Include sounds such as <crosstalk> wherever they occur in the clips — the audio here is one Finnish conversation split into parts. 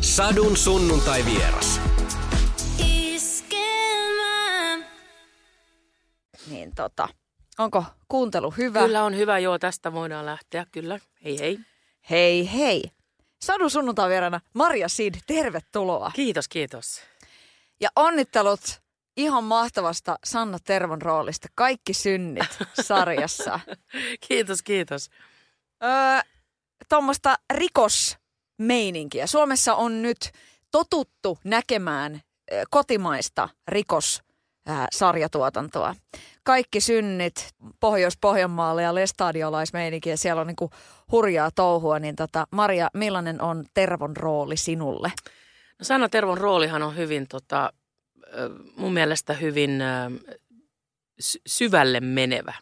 Sadun sunnuntai vieras. Niin tota, onko kuuntelu hyvä? Kyllä on hyvä, joo, tästä voidaan lähteä, kyllä. Hei hei. Hei hei. Sadun sunnuntai vierana Maria Sid, tervetuloa. Kiitos, kiitos. Ja onnittelut ihan mahtavasta Sanna Tervon roolista. Kaikki synnit <laughs> sarjassa. kiitos, kiitos. Öö, Tuommoista rikosmeininkiä. Suomessa on nyt totuttu näkemään kotimaista rikossarjatuotantoa. Kaikki synnit Pohjois-Pohjanmaalle ja lestadiolaismeininkiä. Siellä on niinku hurjaa touhua. Niin tota, Maria, millainen on Tervon rooli sinulle? No Sanna Tervon roolihan on hyvin, tota, mun mielestä hyvin syvälle menevä.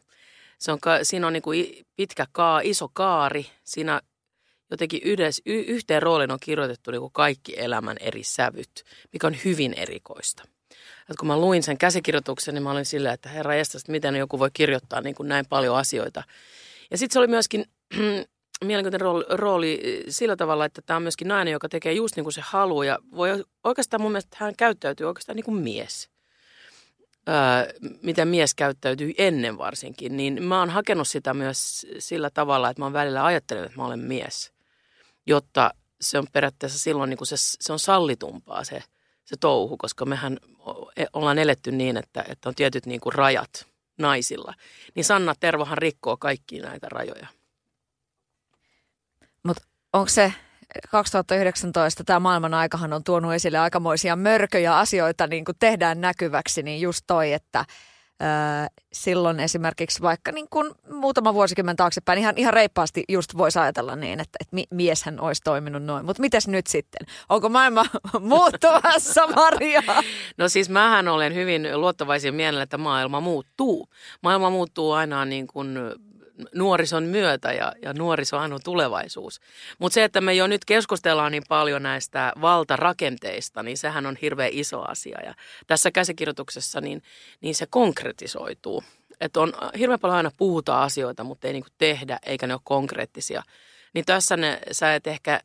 Se on, siinä on niin kuin pitkä kaa, iso kaari. Siinä jotenkin yhdessä, y- yhteen rooliin on kirjoitettu niin kuin kaikki elämän eri sävyt, mikä on hyvin erikoista. Et kun mä luin sen käsikirjoituksen, niin mä olin silleen, että herra estästä, miten joku voi kirjoittaa niin kuin näin paljon asioita. Ja sitten se oli myöskin <clears throat> mielenkiintoinen rooli, rooli sillä tavalla, että tämä on myöskin nainen, joka tekee just niin kuin se haluaa. Ja voi oikeastaan mun mielestä hän käyttäytyy oikeastaan niin kuin mies. Öö, miten mies käyttäytyy ennen varsinkin, niin mä oon hakenut sitä myös sillä tavalla, että mä oon välillä ajatellut, että mä olen mies, jotta se on periaatteessa silloin niin kuin se, se on sallitumpaa se, se touhu, koska mehän ollaan eletty niin, että, että on tietyt niin kuin rajat naisilla. Niin Sanna Tervohan rikkoo kaikki näitä rajoja. Mutta onko se 2019, tämä maailman aikahan on tuonut esille aikamoisia mörköjä asioita, niin kuin tehdään näkyväksi, niin just toi, että silloin esimerkiksi vaikka niin kuin muutama vuosikymmen taaksepäin ihan, ihan reippaasti just voisi ajatella niin, että, että mieshän olisi toiminut noin. Mutta mitäs nyt sitten? Onko maailma <laughs> muuttuvassa, Maria? No siis mähän olen hyvin luottavaisin mielellä, että maailma muuttuu. Maailma muuttuu aina niin kuin nuorison myötä ja, ja nuorisohan on tulevaisuus. Mutta se, että me jo nyt keskustellaan niin paljon näistä valtarakenteista, niin sehän on hirveän iso asia. Ja tässä käsikirjoituksessa niin, niin se konkretisoituu. Että on hirveän paljon aina puhutaan asioita, mutta ei niinku tehdä, eikä ne ole konkreettisia. Niin tässä ne, sä, et ehkä,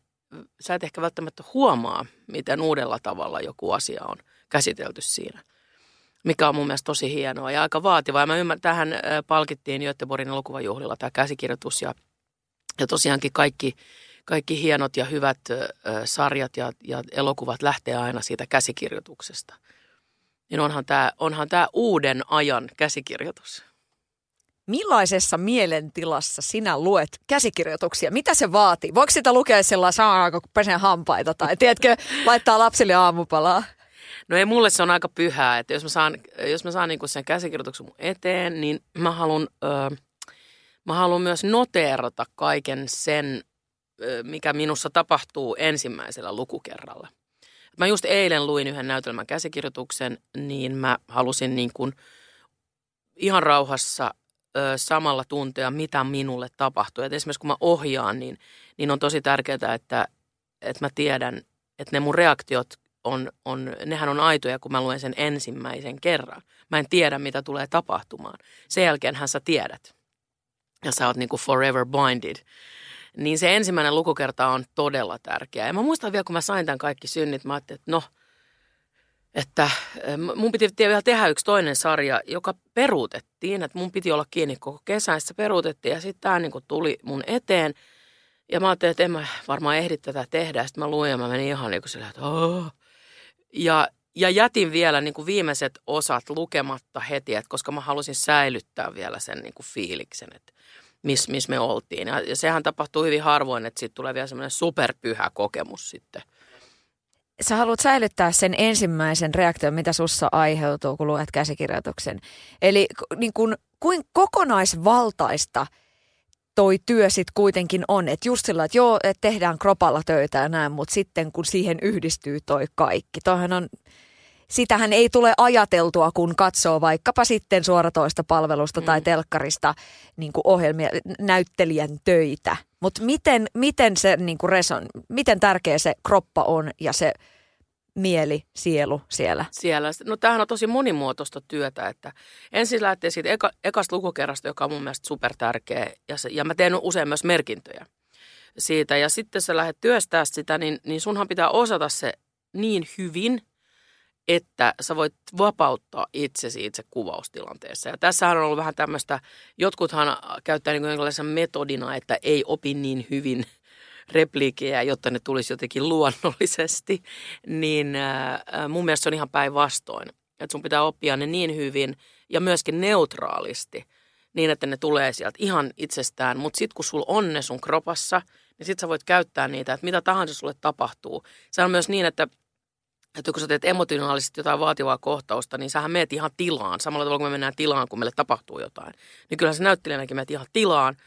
sä et ehkä välttämättä huomaa, miten uudella tavalla joku asia on käsitelty siinä mikä on mun mielestä tosi hienoa ja aika vaativaa. Ja mä ymmärrän, tähän palkittiin Göteborgin elokuvajuhlilla tämä käsikirjoitus ja, ja tosiaankin kaikki, kaikki hienot ja hyvät sarjat ja, ja elokuvat lähtee aina siitä käsikirjoituksesta. Niin onhan tämä onhan tää uuden ajan käsikirjoitus. Millaisessa mielentilassa sinä luet käsikirjoituksia? Mitä se vaatii? Voiko sitä lukea sellainen saanaako pesen hampaita tai tiedätkö, laittaa lapsille aamupalaa? No ei, mulle se on aika pyhää, että jos mä saan, jos mä saan niinku sen käsikirjoituksen mun eteen, niin mä haluan, öö, mä haluan myös noteerata kaiken sen, mikä minussa tapahtuu ensimmäisellä lukukerralla. Mä just eilen luin yhden näytelmän käsikirjoituksen, niin mä halusin niin kuin ihan rauhassa ö, samalla tuntea, mitä minulle tapahtuu. Et esimerkiksi kun mä ohjaan, niin, niin on tosi tärkeää, että, että mä tiedän, että ne mun reaktiot on, on, nehän on aitoja, kun mä luen sen ensimmäisen kerran. Mä en tiedä, mitä tulee tapahtumaan. Sen jälkeenhän sä tiedät. Ja sä oot niinku forever blinded. Niin se ensimmäinen lukukerta on todella tärkeä. Ja mä muistan vielä, kun mä sain tämän kaikki synnit, mä ajattelin, että no, että mun piti vielä tehdä yksi toinen sarja, joka peruutettiin. Että mun piti olla kiinni koko kesän, se peruutettiin ja sitten tämä niinku tuli mun eteen. Ja mä ajattelin, että en mä varmaan ehdi tätä tehdä. Sitten mä luin ja mä menin ihan niin kuin sillä, että oh. Ja, ja jätin vielä niin kuin viimeiset osat lukematta heti, että koska mä halusin säilyttää vielä sen niin kuin fiiliksen, että missä mis me oltiin. Ja, ja sehän tapahtuu hyvin harvoin, että siitä tulee vielä semmoinen superpyhä kokemus sitten. Sä haluat säilyttää sen ensimmäisen reaktion, mitä sussa aiheutuu, kun luet käsikirjoituksen. Eli niin kun, kuin kokonaisvaltaista toi työ sitten kuitenkin on. Että just sillä, että joo, että tehdään kropalla töitä ja näin, mutta sitten kun siihen yhdistyy toi kaikki. Toihan on, sitähän ei tule ajateltua, kun katsoo vaikkapa sitten suoratoista palvelusta mm. tai telkkarista niin ohjelmia, näyttelijän töitä. Mutta miten, miten se niin reson, miten tärkeä se kroppa on ja se mieli, sielu siellä? Siellä. No tämähän on tosi monimuotoista työtä, että ensin lähtee siitä eka, ekasta lukukerrasta, joka on mun mielestä super tärkeä ja, se, ja mä teen usein myös merkintöjä. siitä. Ja sitten sä lähdet työstää sitä, niin, niin sunhan pitää osata se niin hyvin, että sä voit vapauttaa itsesi itse kuvaustilanteessa. Ja tässähän on ollut vähän tämmöistä, jotkuthan käyttää niin jonkinlaisen metodina, että ei opi niin hyvin repliikejä, jotta ne tulisi jotenkin luonnollisesti, niin äh, mun mielestä se on ihan päinvastoin. Että sun pitää oppia ne niin hyvin ja myöskin neutraalisti, niin että ne tulee sieltä ihan itsestään. Mutta sitten kun sulla on ne sun kropassa, niin sitten sä voit käyttää niitä, että mitä tahansa sulle tapahtuu. Se on myös niin, että että kun sä teet emotionaalisesti jotain vaativaa kohtausta, niin sähän meet ihan tilaan. Samalla tavalla kun me mennään tilaan, kun meille tapahtuu jotain. Niin kyllähän se näyttelijänäkin meet ihan tilaan.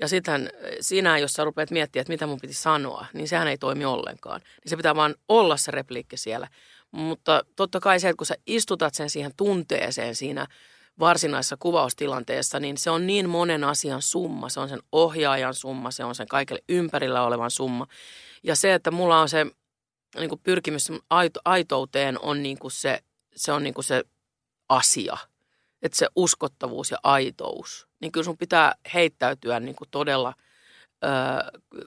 Ja sitten siinä, jos sä rupeat miettimään, että mitä mun piti sanoa, niin sehän ei toimi ollenkaan. Niin se pitää vaan olla se repliikki siellä. Mutta totta kai se, että kun sä istutat sen siihen tunteeseen siinä varsinaisessa kuvaustilanteessa, niin se on niin monen asian summa. Se on sen ohjaajan summa, se on sen kaikille ympärillä olevan summa. Ja se, että mulla on se niin kuin pyrkimys aito, aitouteen on niin kuin se, se on niin kuin se asia. Että se uskottavuus ja aitous. Niin kyllä sun pitää heittäytyä niin kuin todella ö,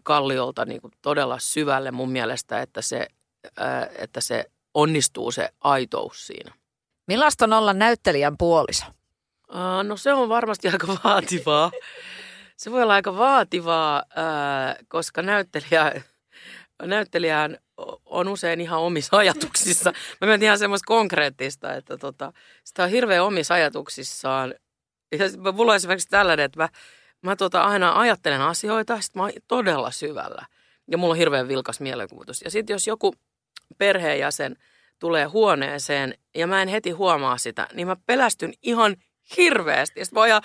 kalliolta niin kuin todella syvälle mun mielestä, että se, ö, että se onnistuu se aitous siinä. Millaista on olla näyttelijän puoliso? No se on varmasti aika vaativaa. Se voi olla aika vaativaa, koska näyttelijä, näyttelijän on usein ihan omissa <laughs> ajatuksissa. Mä mietin ihan semmoista konkreettista, että tota, sitä on hirveän omissa ajatuksissaan. Ja mulla on esimerkiksi tällainen, että mä, mä tota aina ajattelen asioita, sit mä oon todella syvällä. Ja mulla on hirveän vilkas mielenkuvitus. Ja sitten jos joku perheenjäsen tulee huoneeseen ja mä en heti huomaa sitä, niin mä pelästyn ihan hirveästi. Ja sitten mä, ihan,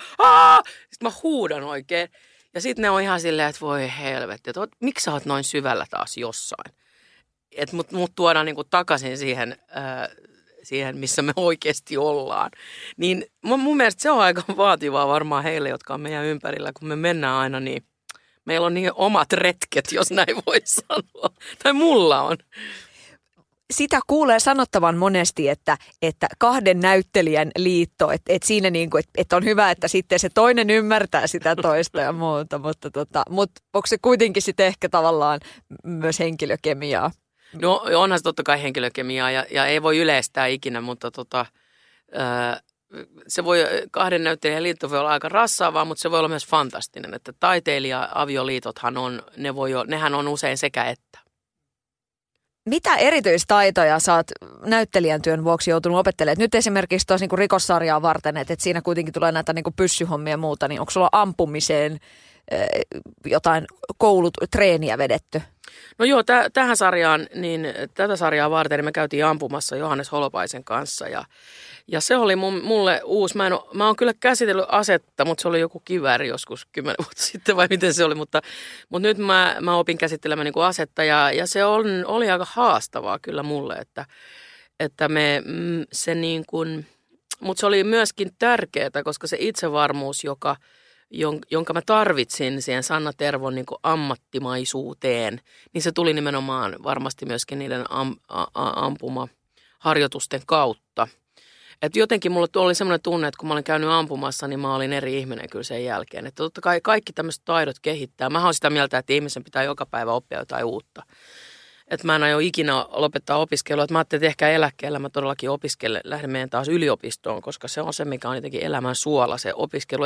sit mä huudan oikein. Ja sitten ne on ihan silleen, että voi helvetti, että miksi sä oot noin syvällä taas jossain? Että mut, mut tuodaan niinku takaisin siihen, äh, siihen, missä me oikeasti ollaan. Niin mun, mun mielestä se on aika vaativaa varmaan heille, jotka on meidän ympärillä, kun me mennään aina niin, meillä on niin omat retket, jos näin voi sanoa. Tai mulla on sitä kuulee sanottavan monesti, että, että kahden näyttelijän liitto, että, että siinä niin kuin, että, että on hyvä, että sitten se toinen ymmärtää sitä toista ja muuta, mutta, tota, mutta onko se kuitenkin sitten ehkä tavallaan myös henkilökemiaa? No onhan se totta kai henkilökemiaa ja, ja ei voi yleistää ikinä, mutta tota, ää, se voi, kahden näyttelijän liitto voi olla aika rassaavaa, mutta se voi olla myös fantastinen, että taiteilija-avioliitothan on, ne voi, nehän on usein sekä että. Mitä erityistaitoja oot näyttelijän työn vuoksi joutunut opettelemaan? Nyt esimerkiksi tuossa niin rikossarjaa varten, että, että siinä kuitenkin tulee näitä niin pyssyhommia ja muuta, niin onko sulla ampumiseen eh, jotain koulut, treeniä vedetty? No joo, täh- tähän sarjaan, niin tätä sarjaa varten niin me käytiin ampumassa Johannes Holopaisen kanssa ja, ja se oli mun, mulle uusi. Mä, en mä oon kyllä käsitellyt asetta, mutta se oli joku kivääri joskus kymmenen <laughs> vuotta sitten vai miten se oli, mutta, mutta nyt mä, mä opin käsittelemään niin kuin asetta ja, ja se on, oli aika haastavaa kyllä mulle, että, että me mm, se niin kuin, mutta se oli myöskin tärkeää, koska se itsevarmuus, joka – jonka mä tarvitsin siihen Sanna Tervon niin ammattimaisuuteen, niin se tuli nimenomaan varmasti myöskin niiden am, a, a, ampumaharjoitusten kautta. Et jotenkin mulla oli semmoinen tunne, että kun mä olin käynyt ampumassa, niin mä olin eri ihminen kyllä sen jälkeen. Että totta kai kaikki tämmöiset taidot kehittää. Mä oon sitä mieltä, että ihmisen pitää joka päivä oppia jotain uutta että mä en aio ikinä lopettaa opiskelua. Että mä ajattelin, että ehkä eläkkeellä mä todellakin opiskelen, lähden meidän taas yliopistoon, koska se on se, mikä on jotenkin elämän suola, se opiskelu.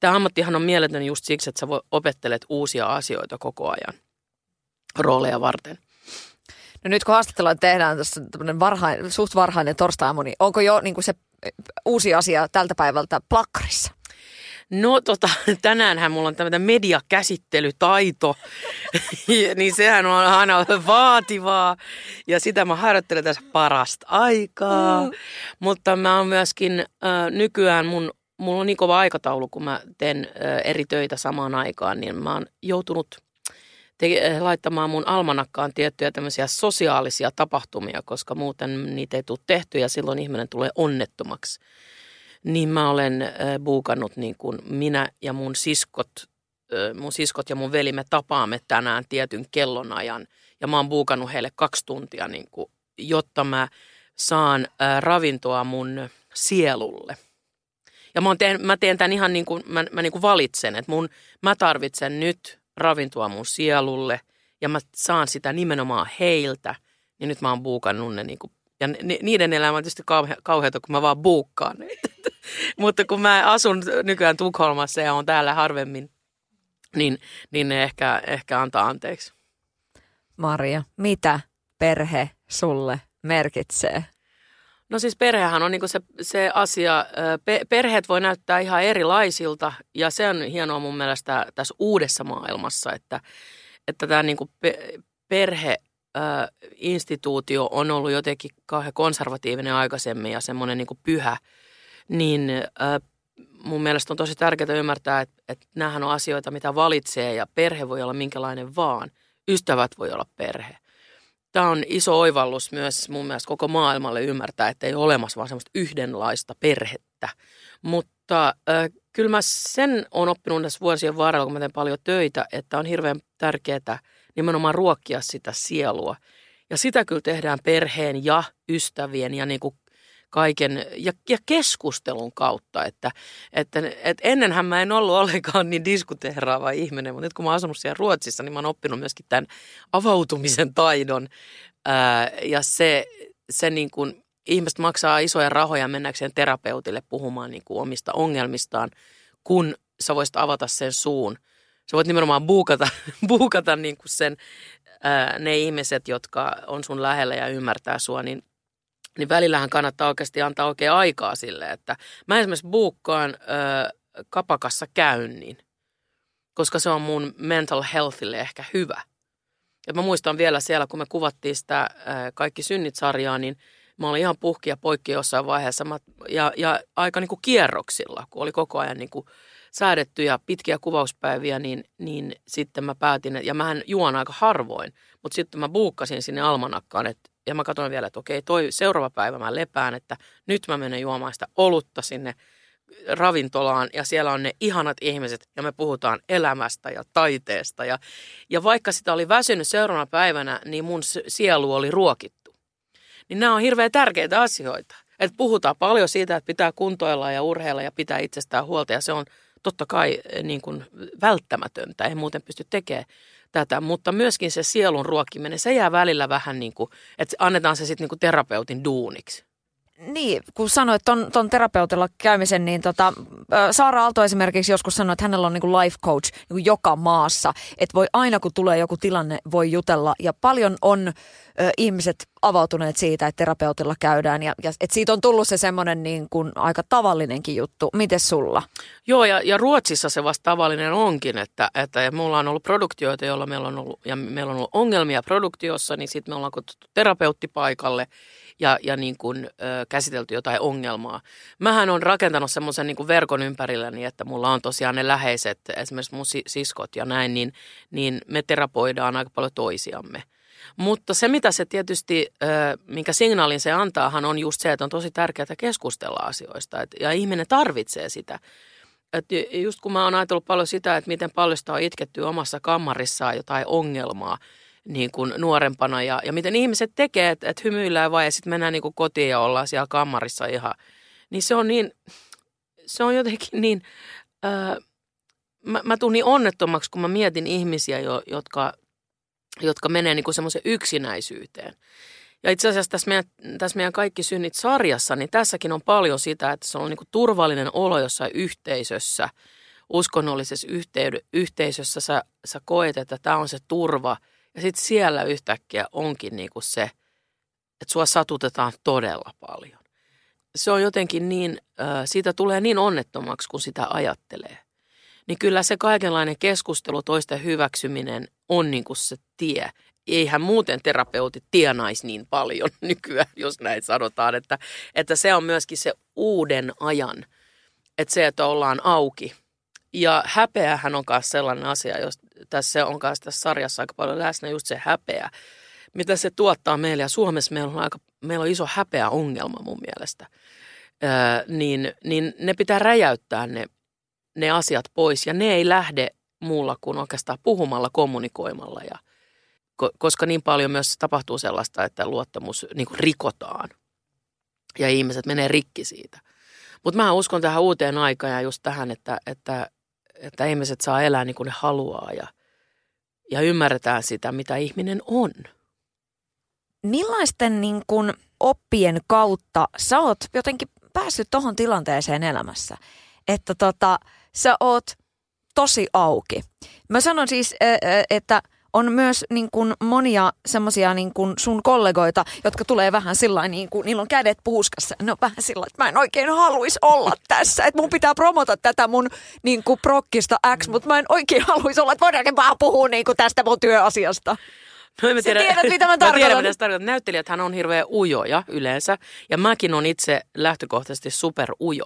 Tämä ammattihan on mieletön just siksi, että sä opettelet uusia asioita koko ajan rooleja varten. No nyt kun haastattelua tehdään tässä varhain, suht varhainen torstai niin onko jo niin se uusi asia tältä päivältä plakkarissa? No tota, tänäänhän mulla on tämmöinen mediakäsittelytaito, <laughs> niin sehän on aina vaativaa ja sitä mä harjoittelen tässä parasta aikaa. Mm. Mutta mä oon myöskin äh, nykyään mun, mulla on niin kova aikataulu, kun mä teen äh, eri töitä samaan aikaan, niin mä oon joutunut te- laittamaan mun almanakkaan tiettyjä tämmöisiä sosiaalisia tapahtumia, koska muuten niitä ei tule tehty ja silloin ihminen tulee onnettomaksi niin mä olen äh, buukannut niin kuin minä ja mun siskot, äh, mun siskot ja mun veli, me tapaamme tänään tietyn kellonajan. Ja mä oon buukannut heille kaksi tuntia, niin kuin, jotta mä saan äh, ravintoa mun sielulle. Ja mä, teen, mä teen tämän ihan niin kuin, mä, mä niin kuin valitsen, että mun, mä tarvitsen nyt ravintoa mun sielulle ja mä saan sitä nimenomaan heiltä, niin nyt mä oon buukannut ne niin kuin, ja niiden elämä on tietysti kauhe, kauheata, kun mä vaan buukkaan. <laughs> Mutta kun mä asun nykyään Tukholmassa ja on täällä harvemmin, niin, niin ne ehkä, ehkä antaa anteeksi. Maria, mitä perhe sulle merkitsee? No siis perhehän on niinku se, se asia, pe, perheet voi näyttää ihan erilaisilta ja se on hienoa mun mielestä tässä uudessa maailmassa, että, että tämä niinku pe, perheinstituutio on ollut jotenkin kauhean konservatiivinen aikaisemmin ja semmoinen niinku pyhä, niin mun mielestä on tosi tärkeää ymmärtää, että, että näähän on asioita, mitä valitsee ja perhe voi olla minkälainen vaan. Ystävät voi olla perhe tämä on iso oivallus myös mun mielestä koko maailmalle ymmärtää, että ei ole olemassa vaan semmoista yhdenlaista perhettä. Mutta äh, kyllä mä sen on oppinut tässä vuosien varrella, kun mä teen paljon töitä, että on hirveän tärkeää nimenomaan ruokkia sitä sielua. Ja sitä kyllä tehdään perheen ja ystävien ja niin kuin kaiken ja, ja keskustelun kautta. Että, että, että ennenhän mä en ollut ollenkaan niin diskuteeraava ihminen, mutta nyt kun mä oon asunut siellä Ruotsissa, niin mä oon oppinut myöskin tämän avautumisen taidon. Ää, ja se, se niin kuin, ihmiset maksaa isoja rahoja mennäkseen terapeutille puhumaan niin kuin omista ongelmistaan, kun sä voisit avata sen suun. Sä voit nimenomaan buukata, <laughs> buukata niin kuin sen, ne ihmiset, jotka on sun lähellä ja ymmärtää sua, niin – niin välillähän kannattaa oikeasti antaa oikein aikaa sille, että mä esimerkiksi buukkaan ö, kapakassa käynnin, koska se on mun mental healthille ehkä hyvä. Ja mä muistan vielä siellä, kun me kuvattiin sitä Kaikki synnit-sarjaa, niin mä olin ihan puhki ja poikki jossain vaiheessa mä, ja, ja aika niin kuin kierroksilla, kun oli koko ajan niin kuin säädettyjä pitkiä kuvauspäiviä, niin, niin sitten mä päätin, ja mähän juon aika harvoin, mutta sitten mä buukkasin sinne almanakkaan, että ja mä katsoin vielä, että okei, toi seuraava päivä mä lepään, että nyt mä menen juomaan sitä olutta sinne ravintolaan ja siellä on ne ihanat ihmiset ja me puhutaan elämästä ja taiteesta. Ja, ja vaikka sitä oli väsynyt seuraavana päivänä, niin mun sielu oli ruokittu. Niin nämä on hirveän tärkeitä asioita. Että puhutaan paljon siitä, että pitää kuntoilla ja urheilla ja pitää itsestään huolta ja se on totta kai eh, niin kuin välttämätöntä, ei muuten pysty tekemään tätä, mutta myöskin se sielun ruokkiminen, se jää välillä vähän niin kuin, että annetaan se sitten niin terapeutin duuniksi. Niin, kun sanoit ton, ton terapeutilla käymisen, niin tota, Saara Aalto esimerkiksi joskus sanoi, että hänellä on niin kuin life coach niin kuin joka maassa. Että voi aina kun tulee joku tilanne, voi jutella. Ja paljon on ö, ihmiset avautuneet siitä, että terapeutilla käydään. Ja, ja että siitä on tullut se semmoinen niin kuin aika tavallinenkin juttu. Miten sulla? Joo, ja, ja Ruotsissa se vasta tavallinen onkin, että, että mulla on ollut produktioita, joilla meillä on ollut, ja meillä on ollut ongelmia produktiossa, niin sitten me ollaan kutsuttu terapeutti paikalle – ja, ja niin kuin, ö, käsitelty jotain ongelmaa. Mähän on rakentanut semmoisen niin verkon ympärilläni, että mulla on tosiaan ne läheiset, esimerkiksi mun siskot ja näin, niin, niin me terapoidaan aika paljon toisiamme. Mutta se, mitä se tietysti, minkä signaalin se antaahan, on just se, että on tosi tärkeää keskustella asioista. Ja ihminen tarvitsee sitä. Et just kun mä oon ajatellut paljon sitä, että miten paljon sitä on itketty omassa kammarissaan jotain ongelmaa, niin kuin nuorempana ja, ja miten ihmiset tekee, että, että hymyillään vai ja sitten mennään niin kuin kotiin ja ollaan siellä kammarissa ihan. Niin se on niin, se on jotenkin niin, ää, mä, mä tuun niin onnettomaksi, kun mä mietin ihmisiä, jo, jotka, jotka menee niin kuin semmoisen yksinäisyyteen. Ja itse asiassa tässä meidän, tässä meidän Kaikki synnit sarjassa, niin tässäkin on paljon sitä, että se on niin kuin turvallinen olo jossain yhteisössä, uskonnollisessa yhteisössä sä, sä koet, että tämä on se turva – ja sitten siellä yhtäkkiä onkin niin kuin se, että sua satutetaan todella paljon. Se on jotenkin niin, siitä tulee niin onnettomaksi, kun sitä ajattelee. Niin kyllä se kaikenlainen keskustelu, toisten hyväksyminen on niin kuin se tie. Eihän muuten terapeutit tienaisi niin paljon <laughs> nykyään, jos näin sanotaan, että, että se on myöskin se uuden ajan. Että se, että ollaan auki – ja häpeähän on myös sellainen asia, jos tässä on myös tässä sarjassa aika paljon läsnä just se häpeä, mitä se tuottaa meille. Ja Suomessa meillä on, aika, meillä on iso häpeä ongelma mun mielestä. Öö, niin, niin ne pitää räjäyttää ne, ne asiat pois ja ne ei lähde muulla kuin oikeastaan puhumalla, kommunikoimalla ja koska niin paljon myös tapahtuu sellaista, että luottamus niin kuin rikotaan ja ihmiset menee rikki siitä. Mutta mä uskon tähän uuteen aikaan ja just tähän, että, että että ihmiset saa elää niin kuin ne haluaa ja, ja ymmärretään sitä, mitä ihminen on. Millaisten niin kun, oppien kautta sä oot jotenkin päässyt tohon tilanteeseen elämässä, että tota, sä oot tosi auki. Mä sanon siis, että on myös niin kuin monia semmoisia niin kuin sun kollegoita, jotka tulee vähän sillä niin kuin, niillä on kädet puuskassa. No vähän sillä että mä en oikein haluaisi olla tässä. Että mun pitää promota tätä mun niin kuin prokkista X, mutta mä en oikein haluaisi olla, että voidaanko vaan puhua niin kuin tästä mun työasiasta. No, mä tiedän, tiedät, mitä mä tarkoitan. Mä tiedän, mitä tarkoitan. Näyttelijät hän on hirveän ujoja yleensä. Ja mäkin on itse lähtökohtaisesti super ujo.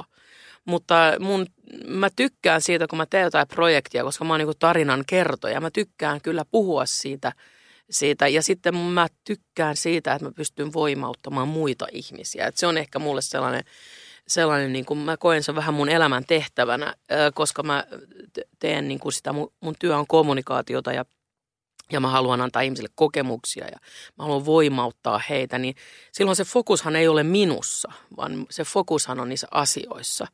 Mutta mun, mä tykkään siitä, kun mä teen jotain projektia, koska mä oon niin tarinan kertoja. Mä tykkään kyllä puhua siitä, siitä. Ja sitten mä tykkään siitä, että mä pystyn voimauttamaan muita ihmisiä. Et se on ehkä mulle sellainen, sellainen niin kuin mä koen sen vähän mun elämän tehtävänä, koska mä teen niin kuin sitä, mun, mun työ on kommunikaatiota ja ja mä haluan antaa ihmisille kokemuksia ja mä haluan voimauttaa heitä, niin silloin se fokushan ei ole minussa, vaan se fokushan on niissä asioissa.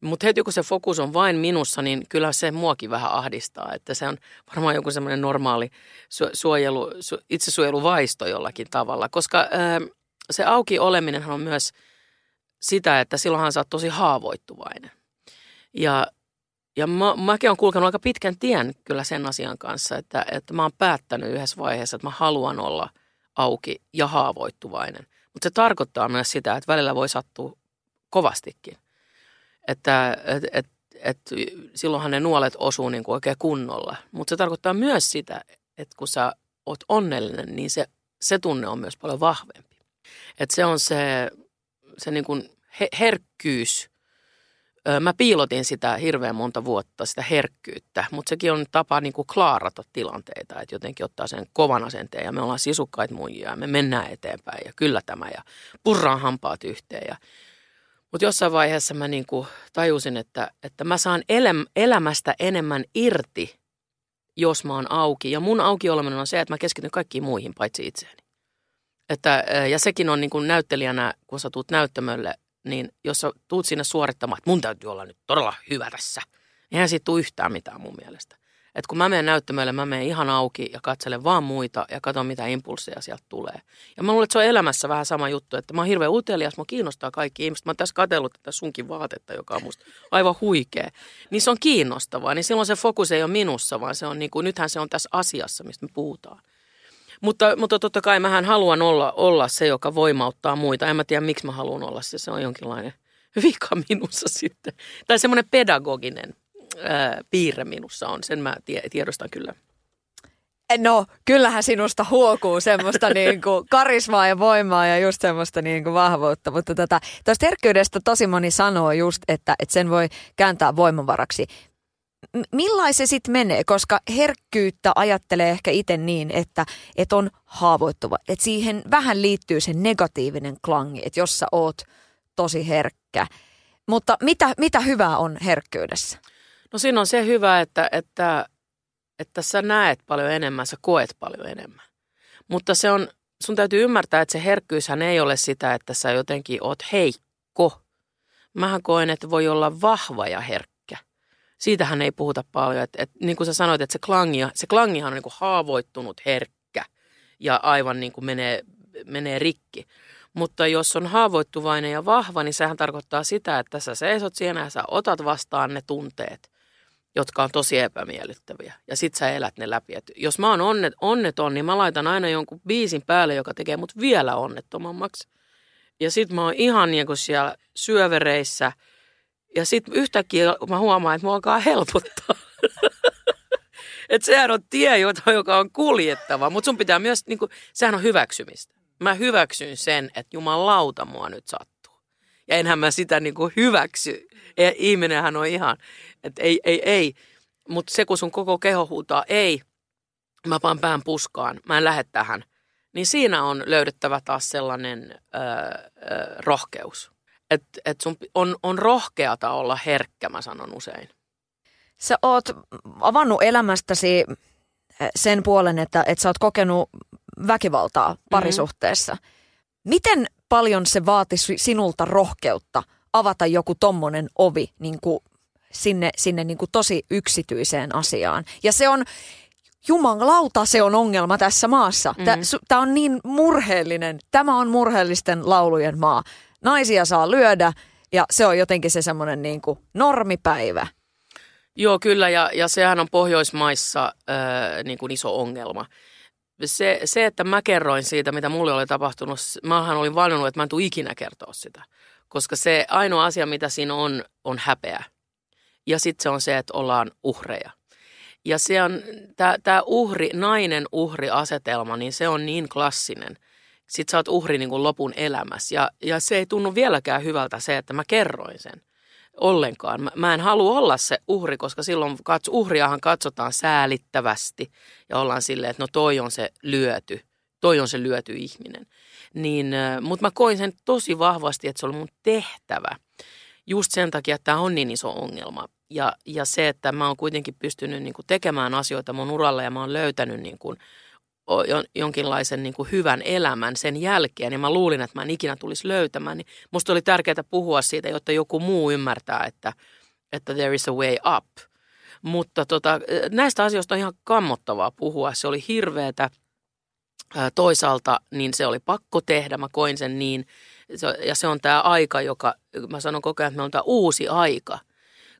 Mutta heti kun se fokus on vain minussa, niin kyllä se muakin vähän ahdistaa, että se on varmaan joku semmoinen normaali suojelu, su, itsesuojeluvaisto jollakin tavalla, koska ää, se auki oleminen on myös sitä, että silloinhan sä oot tosi haavoittuvainen. Ja ja mä, mäkin olen kulkenut aika pitkän tien kyllä sen asian kanssa, että, että mä oon päättänyt yhdessä vaiheessa, että mä haluan olla auki ja haavoittuvainen. Mutta se tarkoittaa myös sitä, että välillä voi sattua kovastikin. Että et, et, et, silloinhan ne nuolet osuu niin kuin oikein kunnolla. Mutta se tarkoittaa myös sitä, että kun sä oot onnellinen, niin se, se tunne on myös paljon vahvempi. Että se on se, se niin kuin herkkyys – Mä piilotin sitä hirveän monta vuotta, sitä herkkyyttä, mutta sekin on tapa niin kuin klaarata tilanteita, että jotenkin ottaa sen kovan asenteen ja me ollaan sisukkaita muijia ja me mennään eteenpäin ja kyllä tämä ja purraan hampaat yhteen. Ja... Mutta jossain vaiheessa mä niin kuin tajusin, että, että mä saan elä, elämästä enemmän irti, jos mä oon auki. Ja mun auki oleminen on se, että mä keskityn kaikkiin muihin paitsi itseäni. Että, ja sekin on niin kuin näyttelijänä, kun sä tuut näyttämölle, niin jos sä tuut sinne suorittamaan, että mun täytyy olla nyt todella hyvä tässä, niin eihän siitä tule yhtään mitään mun mielestä. Et kun mä menen näyttämölle, mä menen ihan auki ja katselen vaan muita ja katson mitä impulseja sieltä tulee. Ja mä luulen, että se on elämässä vähän sama juttu, että mä oon hirveän utelias, mä kiinnostaa kaikki ihmiset. Mä oon tässä katsellut tätä sunkin vaatetta, joka on musta aivan huikea. Niin se on kiinnostavaa, niin silloin se fokus ei ole minussa, vaan se on niin kuin, nythän se on tässä asiassa, mistä me puhutaan. Mutta, mutta totta kai mähän haluan olla, olla se, joka voimauttaa muita. En mä tiedä, miksi mä haluan olla se. Se on jonkinlainen <laughs> vika minussa sitten. Tai semmoinen pedagoginen ää, piirre minussa on. Sen mä tie, tiedostan kyllä. No, kyllähän sinusta huokuu semmoista <laughs> niin kuin karismaa ja voimaa ja just semmoista niin kuin vahvuutta. Mutta tota, tuosta herkkyydestä tosi moni sanoo just, että, että sen voi kääntää voimavaraksi millainen se sitten menee, koska herkkyyttä ajattelee ehkä itse niin, että, että on haavoittuva. Että siihen vähän liittyy se negatiivinen klangi, että jos sä oot tosi herkkä. Mutta mitä, mitä hyvää on herkkyydessä? No siinä on se hyvä, että, että, että sä näet paljon enemmän, sä koet paljon enemmän. Mutta se on, sun täytyy ymmärtää, että se herkkyyshän ei ole sitä, että sä jotenkin oot heikko. Mähän koen, että voi olla vahva ja herkkä siitähän ei puhuta paljon. Että, että niin kuin sä sanoit, että se, klangi, se klangihan on niin kuin haavoittunut herkkä ja aivan niin kuin menee, menee rikki. Mutta jos on haavoittuvainen ja vahva, niin sehän tarkoittaa sitä, että sä seisot siinä ja sä otat vastaan ne tunteet, jotka on tosi epämiellyttäviä. Ja sit sä elät ne läpi. Et jos mä oon onnet, onneton, niin mä laitan aina jonkun biisin päälle, joka tekee mut vielä onnettomammaksi. Ja sit mä oon ihan niin kuin siellä syövereissä – ja sitten yhtäkkiä mä huomaan, että mua alkaa helpottaa. <laughs> että sehän on tie, joka on kuljettava, mutta sun pitää myös, niin kuin, sehän on hyväksymistä. Mä hyväksyn sen, että jumalauta mua nyt sattuu. Ja enhän mä sitä niin kuin hyväksy. Ja ihminenhän on ihan, että ei, ei, ei. Mutta se, kun sun koko keho huutaa ei, mä vaan pään puskaan, mä en lähde tähän. Niin siinä on löydettävä taas sellainen öö, öö, rohkeus että et sun on, on rohkeata olla herkkä, mä sanon usein. Sä oot avannut elämästäsi eh, sen puolen, että, että sä oot kokenut väkivaltaa parisuhteessa. Mm-hmm. Miten paljon se vaatisi sinulta rohkeutta avata joku tommonen ovi niin kuin sinne, sinne niin kuin tosi yksityiseen asiaan? Ja se on jumalauta se on ongelma tässä maassa. Mhm. Tämä on niin murheellinen. Tämä on murheellisten laulujen maa. Naisia saa lyödä ja se on jotenkin se semmoinen niin kuin normipäivä. Joo, kyllä, ja, ja sehän on Pohjoismaissa ää, niin kuin iso ongelma. Se, se, että mä kerroin siitä, mitä mulle oli tapahtunut, mähän olin valinnut, että mä en tule ikinä kertoa sitä. Koska se ainoa asia, mitä siinä on, on häpeä. Ja sitten se on se, että ollaan uhreja. Ja se on, tämä uhri, nainen uhri-asetelma, niin se on niin klassinen. Sitten sä oot uhri niin kuin lopun elämässä. Ja, ja se ei tunnu vieläkään hyvältä se, että mä kerroin sen ollenkaan. Mä, mä en halua olla se uhri, koska silloin katso, uhriahan katsotaan säälittävästi ja ollaan silleen, että no toi on se lyöty, toi on se lyöty ihminen. Niin, mutta mä koin sen tosi vahvasti, että se oli mun tehtävä. Just sen takia, että tämä on niin iso ongelma. Ja, ja se, että mä oon kuitenkin pystynyt niin kuin tekemään asioita mun uralla ja mä oon löytänyt niin kuin jonkinlaisen niin kuin hyvän elämän sen jälkeen, ja mä luulin, että mä en ikinä tulisi löytämään, niin musta oli tärkeää puhua siitä, jotta joku muu ymmärtää, että, että there is a way up. Mutta tota, näistä asioista on ihan kammottavaa puhua. Se oli hirveetä. Toisaalta niin se oli pakko tehdä, mä koin sen niin. Ja se on tämä aika, joka, mä sanon koko ajan, että me on tämä uusi aika.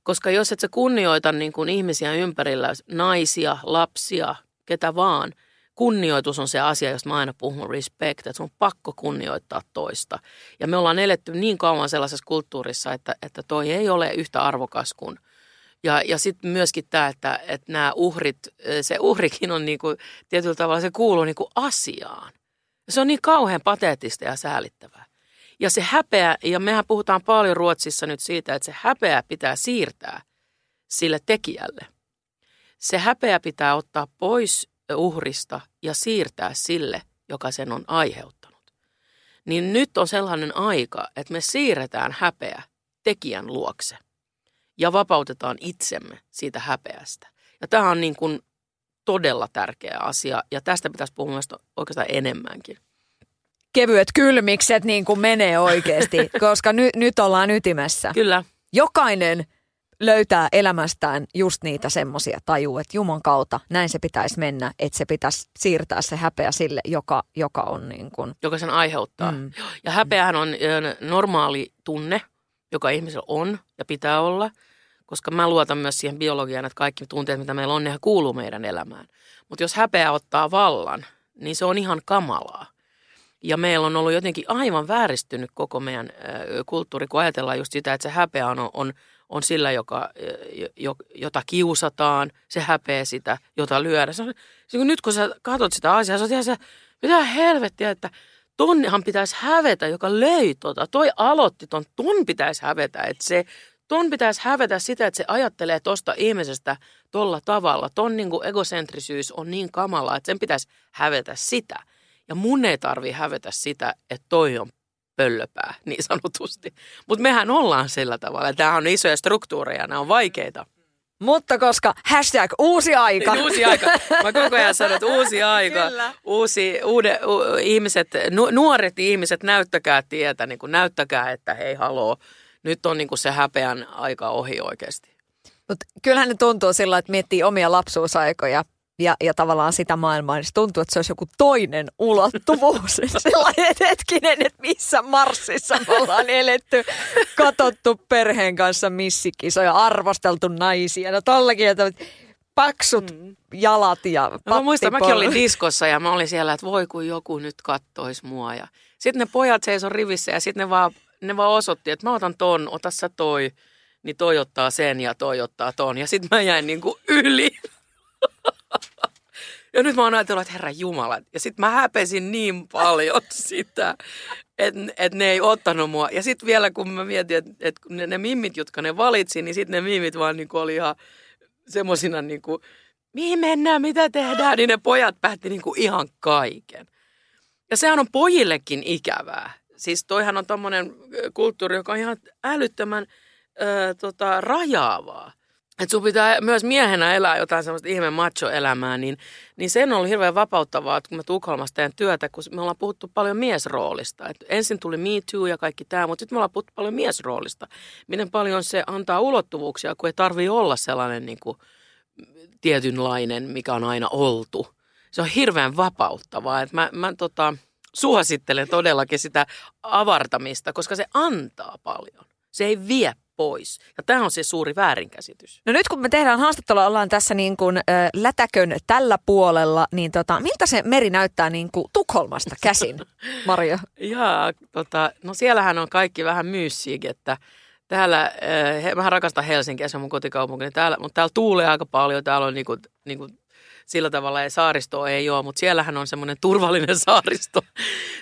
Koska jos et sä kunnioita niin kuin ihmisiä ympärillä, naisia, lapsia, ketä vaan – kunnioitus on se asia, josta mä aina puhun, respect, että sun on pakko kunnioittaa toista. Ja me ollaan eletty niin kauan sellaisessa kulttuurissa, että, että toi ei ole yhtä arvokas kuin ja, ja sitten myöskin tämä, että, että nämä uhrit, se uhrikin on niinku, tietyllä tavalla, se kuuluu niinku asiaan. Se on niin kauhean pateettista ja säälittävää. Ja se häpeä, ja mehän puhutaan paljon Ruotsissa nyt siitä, että se häpeä pitää siirtää sille tekijälle. Se häpeä pitää ottaa pois uhrista ja siirtää sille, joka sen on aiheuttanut. Niin nyt on sellainen aika, että me siirretään häpeä tekijän luokse ja vapautetaan itsemme siitä häpeästä. Ja tämä on niin kuin todella tärkeä asia ja tästä pitäisi puhua myös oikeastaan enemmänkin. Kevyet kylmikset niin kuin menee oikeasti, <laughs> koska ny, nyt ollaan ytimessä. Kyllä. Jokainen löytää elämästään just niitä semmoisia tajuu, että Juman kautta näin se pitäisi mennä, että se pitäisi siirtää se häpeä sille, joka, joka on niin kuin... Joka sen aiheuttaa. Mm. Ja häpeähän on normaali tunne, joka ihmisellä on ja pitää olla, koska mä luotan myös siihen biologiaan, että kaikki tunteet, mitä meillä on, ne kuuluu meidän elämään. Mutta jos häpeä ottaa vallan, niin se on ihan kamalaa. Ja meillä on ollut jotenkin aivan vääristynyt koko meidän kulttuuri, kun ajatellaan just sitä, että se häpeä on, on on sillä, joka, jota kiusataan, se häpeä sitä, jota lyödään. Se on, se, kun nyt kun sä katsot sitä asiaa, sä oot se, mitä helvettiä, että tonnehan pitäisi hävetä, joka löi tota. Toi aloitti ton, ton pitäisi hävetä, että se, ton pitäisi hävetä sitä, että se ajattelee tosta ihmisestä tolla tavalla. Ton niin kuin egocentrisyys on niin kamala, että sen pitäisi hävetä sitä. Ja mun ei tarvi hävetä sitä, että toi on pöllöpää <laughs> niin sanotusti. Mutta mehän ollaan sillä tavalla. Tämä on isoja struktuureja, nämä on vaikeita. Mutta koska hashtag uusi aika. Niin, uusi aika. Mä koko ajan sanon, että uusi <laughs> aika. Kyllä. Uusi, uude, u, ihmiset, nu, nuoret ihmiset, näyttäkää tietä, niin kuin näyttäkää, että hei haloo. Nyt on niin kuin se häpeän aika ohi oikeasti. Mut kyllähän ne tuntuu sillä, että miettii omia lapsuusaikoja ja, ja tavallaan sitä maailmaa, niin se tuntuu, että se olisi joku toinen ulottuvuus. <laughs> Sellainen hetkinen, että missä Marsissa me ollaan eletty, katottu perheen kanssa missikisoja, arvosteltu naisia. No tollakin, että paksut mm. jalat ja no, Mä muistan, mäkin olin diskossa ja mä olin siellä, että voi kun joku nyt kattois mua. Ja sitten ne pojat seisoi rivissä ja sitten ne vaan, ne vaan osoitti, että mä otan ton, ota sä toi. Niin toi ottaa sen ja toi ottaa ton. Ja sitten mä jäin niinku yli. <laughs> Ja nyt mä oon ajatellut, että herra Jumala. Ja sitten mä häpesin niin paljon <laughs> sitä, että et ne ei ottanut mua. Ja sitten vielä kun mä mietin, että et ne, ne mimmit, jotka ne valitsi, niin sitten ne mimmit vaan niinku oli ihan semmosina niinku, mihin mennään, mitä tehdään, niin ne pojat päätti niinku ihan kaiken. Ja sehän on pojillekin ikävää. Siis toihan on tommonen kulttuuri, joka on ihan älyttömän ö, tota, rajaavaa että sun pitää myös miehenä elää jotain semmoista ihme macho-elämää, niin, niin sen on ollut hirveän vapauttavaa, että kun mä Tukholmassa teen työtä, kun me ollaan puhuttu paljon miesroolista. Et ensin tuli Me Too ja kaikki tämä, mutta sitten me ollaan puhuttu paljon miesroolista. Miten paljon se antaa ulottuvuuksia, kun ei tarvii olla sellainen niin kuin tietynlainen, mikä on aina oltu. Se on hirveän vapauttavaa. Että mä, mä tota, suosittelen todellakin sitä avartamista, koska se antaa paljon. Se ei vie pois. Ja tämä on se suuri väärinkäsitys. No nyt kun me tehdään haastattelua, ollaan tässä niin kuin äh, lätäkön tällä puolella, niin tota, miltä se meri näyttää niin kuin Tukholmasta käsin, <laughs> Mario? Jaa, tota, no siellähän on kaikki vähän myyssiäkin, että täällä, äh, mä rakastan Helsinkiä, se on mun kotikaupunki, niin täällä, mutta täällä tuulee aika paljon, täällä on niinku, niinku sillä tavalla ei saaristoa ei ole, mutta siellähän on semmoinen turvallinen <laughs> saaristo,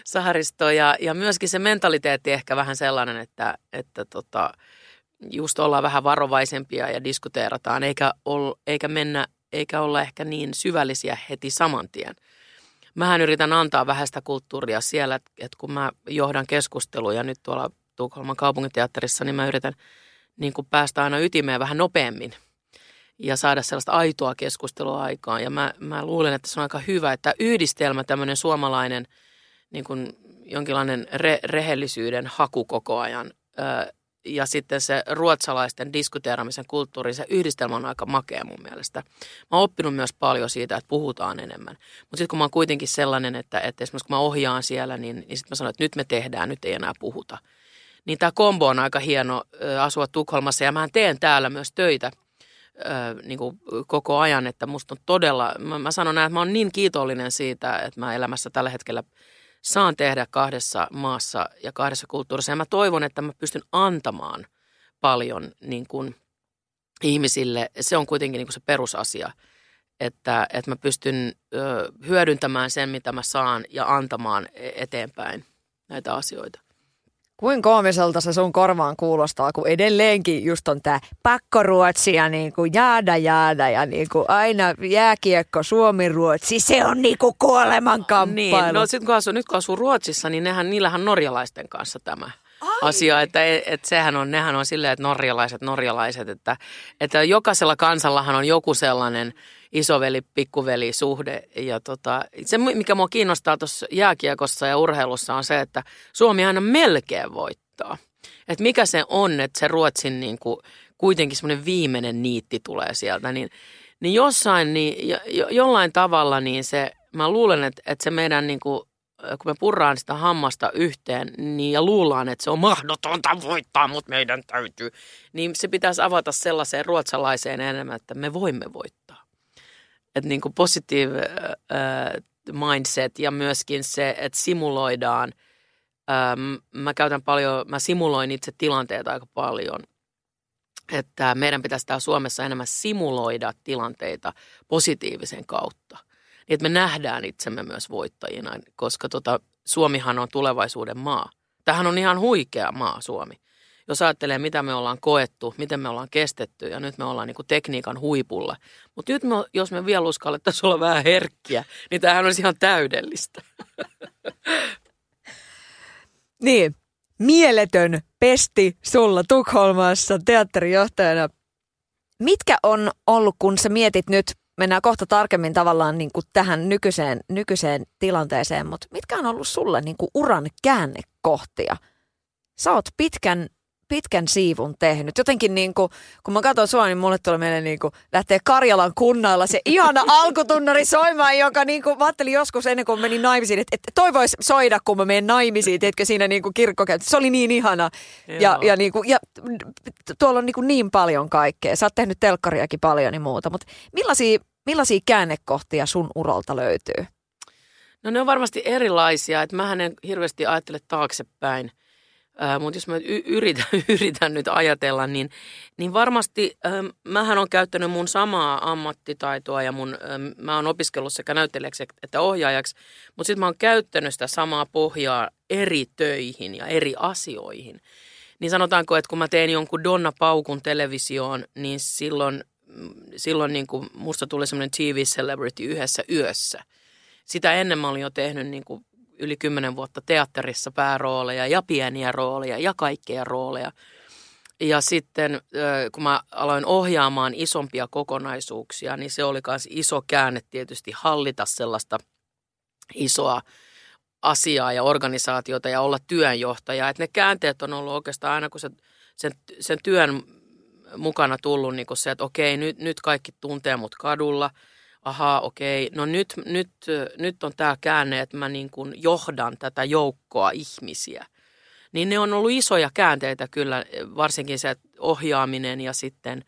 saaristo ja, ja myöskin se mentaliteetti ehkä vähän sellainen, että, että tota, just ollaan vähän varovaisempia ja diskuteerataan, eikä, ol, eikä mennä, eikä olla ehkä niin syvällisiä heti saman tien. Mähän yritän antaa vähän sitä kulttuuria siellä, että, kun mä johdan keskusteluja nyt tuolla Tukholman kaupunginteatterissa, niin mä yritän niin kuin päästä aina ytimeen vähän nopeammin ja saada sellaista aitoa keskustelua aikaan. Ja mä, mä luulen, että se on aika hyvä, että yhdistelmä, tämmöinen suomalainen niin kuin jonkinlainen re, rehellisyyden haku koko ajan ja sitten se ruotsalaisten diskuteeramisen kulttuuri, se yhdistelmä on aika makea mun mielestä. Mä oon oppinut myös paljon siitä, että puhutaan enemmän. Mutta sitten kun mä oon kuitenkin sellainen, että, että esimerkiksi kun mä ohjaan siellä, niin, niin sitten mä sanon, että nyt me tehdään, nyt ei enää puhuta. Niin tämä kombo on aika hieno asua Tukholmassa ja mä teen täällä myös töitä ö, niin kuin koko ajan, että musta on todella, mä, mä sanon näin, että mä oon niin kiitollinen siitä, että mä elämässä tällä hetkellä – saan tehdä kahdessa maassa ja kahdessa kulttuurissa. Ja mä toivon, että mä pystyn antamaan paljon niin kuin ihmisille. Se on kuitenkin niin kuin se perusasia, että, että mä pystyn ö, hyödyntämään sen, mitä mä saan ja antamaan e-, eteenpäin näitä asioita. Kuin koomiselta se sun korvaan kuulostaa, kun edelleenkin just on tämä pakkoruotsi ja niin kuin jaada jaada ja niin kuin aina jääkiekko Suomi-Ruotsi, se on niin kuin kuoleman kamppailu. Niin, no sit kun asuu, nyt kun asuu Ruotsissa, niin nehän, niillähän norjalaisten kanssa tämä Ai. asia, että et sehän on, nehän on silleen, että norjalaiset, norjalaiset, että, että jokaisella kansallahan on joku sellainen isoveli-pikkuveli suhde. Ja tota, se, mikä mua kiinnostaa tuossa jääkiekossa ja urheilussa on se, että Suomi aina melkein voittaa. Että mikä se on, että se Ruotsin niin kuin, kuitenkin semmoinen viimeinen niitti tulee sieltä, niin, niin jossain, niin, jo, jollain tavalla niin se, mä luulen, että, että se meidän niin kuin, kun me purraan sitä hammasta yhteen niin, ja luullaan, että se on mahdotonta voittaa, mutta meidän täytyy, niin se pitäisi avata sellaiseen ruotsalaiseen enemmän, että me voimme voittaa. Että niin kuin positive äh, mindset ja myöskin se, että simuloidaan. Ähm, mä käytän paljon, mä simuloin itse tilanteet aika paljon. Että meidän pitäisi täällä Suomessa enemmän simuloida tilanteita positiivisen kautta – niin että me nähdään itsemme myös voittajina, koska tota, Suomihan on tulevaisuuden maa. Tähän on ihan huikea maa Suomi. Jos ajattelee, mitä me ollaan koettu, miten me ollaan kestetty ja nyt me ollaan niin kuin tekniikan huipulla. Mutta nyt me, jos me vielä uskallettaisiin olla vähän herkkiä, niin tämähän olisi ihan täydellistä. <laughs> Niin, mieletön pesti sulla Tukholmassa teatterijohtajana. Mitkä on ollut, kun sä mietit nyt mennään kohta tarkemmin tavallaan niin kuin tähän nykyiseen, nykyiseen tilanteeseen, mutta mitkä on ollut sulle niin kuin uran käännekohtia? Sä oot pitkän pitkän siivun tehnyt. Jotenkin niin kuin, kun mä katson sua, niin mulle tulee mieleen niin kuin, lähtee Karjalan kunnalla se ihana <laughs> alkutunnari soimaan, joka niin kuin, mä ajattelin joskus ennen kuin menin naimisiin, että, että toi voisi soida, kun mä menen naimisiin, tiedätkö, siinä niin kuin Se oli niin ihana. Ja, ja, niin kuin, ja tuolla on niin, kuin niin paljon kaikkea. Sä oot tehnyt telkkariakin paljon ja muuta, mutta millaisia, millaisia käännekohtia sun uralta löytyy? No ne on varmasti erilaisia, että mä en hirveästi ajattele taaksepäin – mutta jos mä yritän, <laughs> yritän nyt ajatella, niin, niin varmasti äh, mähän on käyttänyt mun samaa ammattitaitoa ja mun, äh, mä oon opiskellut sekä näyttelijäksi että ohjaajaksi, mutta sitten mä oon käyttänyt sitä samaa pohjaa eri töihin ja eri asioihin. Niin sanotaanko, että kun mä teen jonkun Donna Paukun televisioon, niin silloin, silloin niin kuin musta tuli semmoinen TV-celebrity yhdessä yössä. Sitä ennen mä olin jo tehnyt niin kuin yli kymmenen vuotta teatterissa päärooleja ja pieniä rooleja ja kaikkea rooleja. Ja sitten kun mä aloin ohjaamaan isompia kokonaisuuksia, niin se oli myös iso käänne tietysti hallita sellaista isoa asiaa ja organisaatiota ja olla työnjohtaja. Että ne käänteet on ollut oikeastaan aina, kun se, sen, sen työn mukana tullut niin se, että okei, nyt, nyt kaikki tuntee mut kadulla. Ahaa, okei, no nyt, nyt, nyt on tämä käänne, että mä niin kuin johdan tätä joukkoa ihmisiä. Niin ne on ollut isoja käänteitä kyllä, varsinkin se ohjaaminen ja sitten,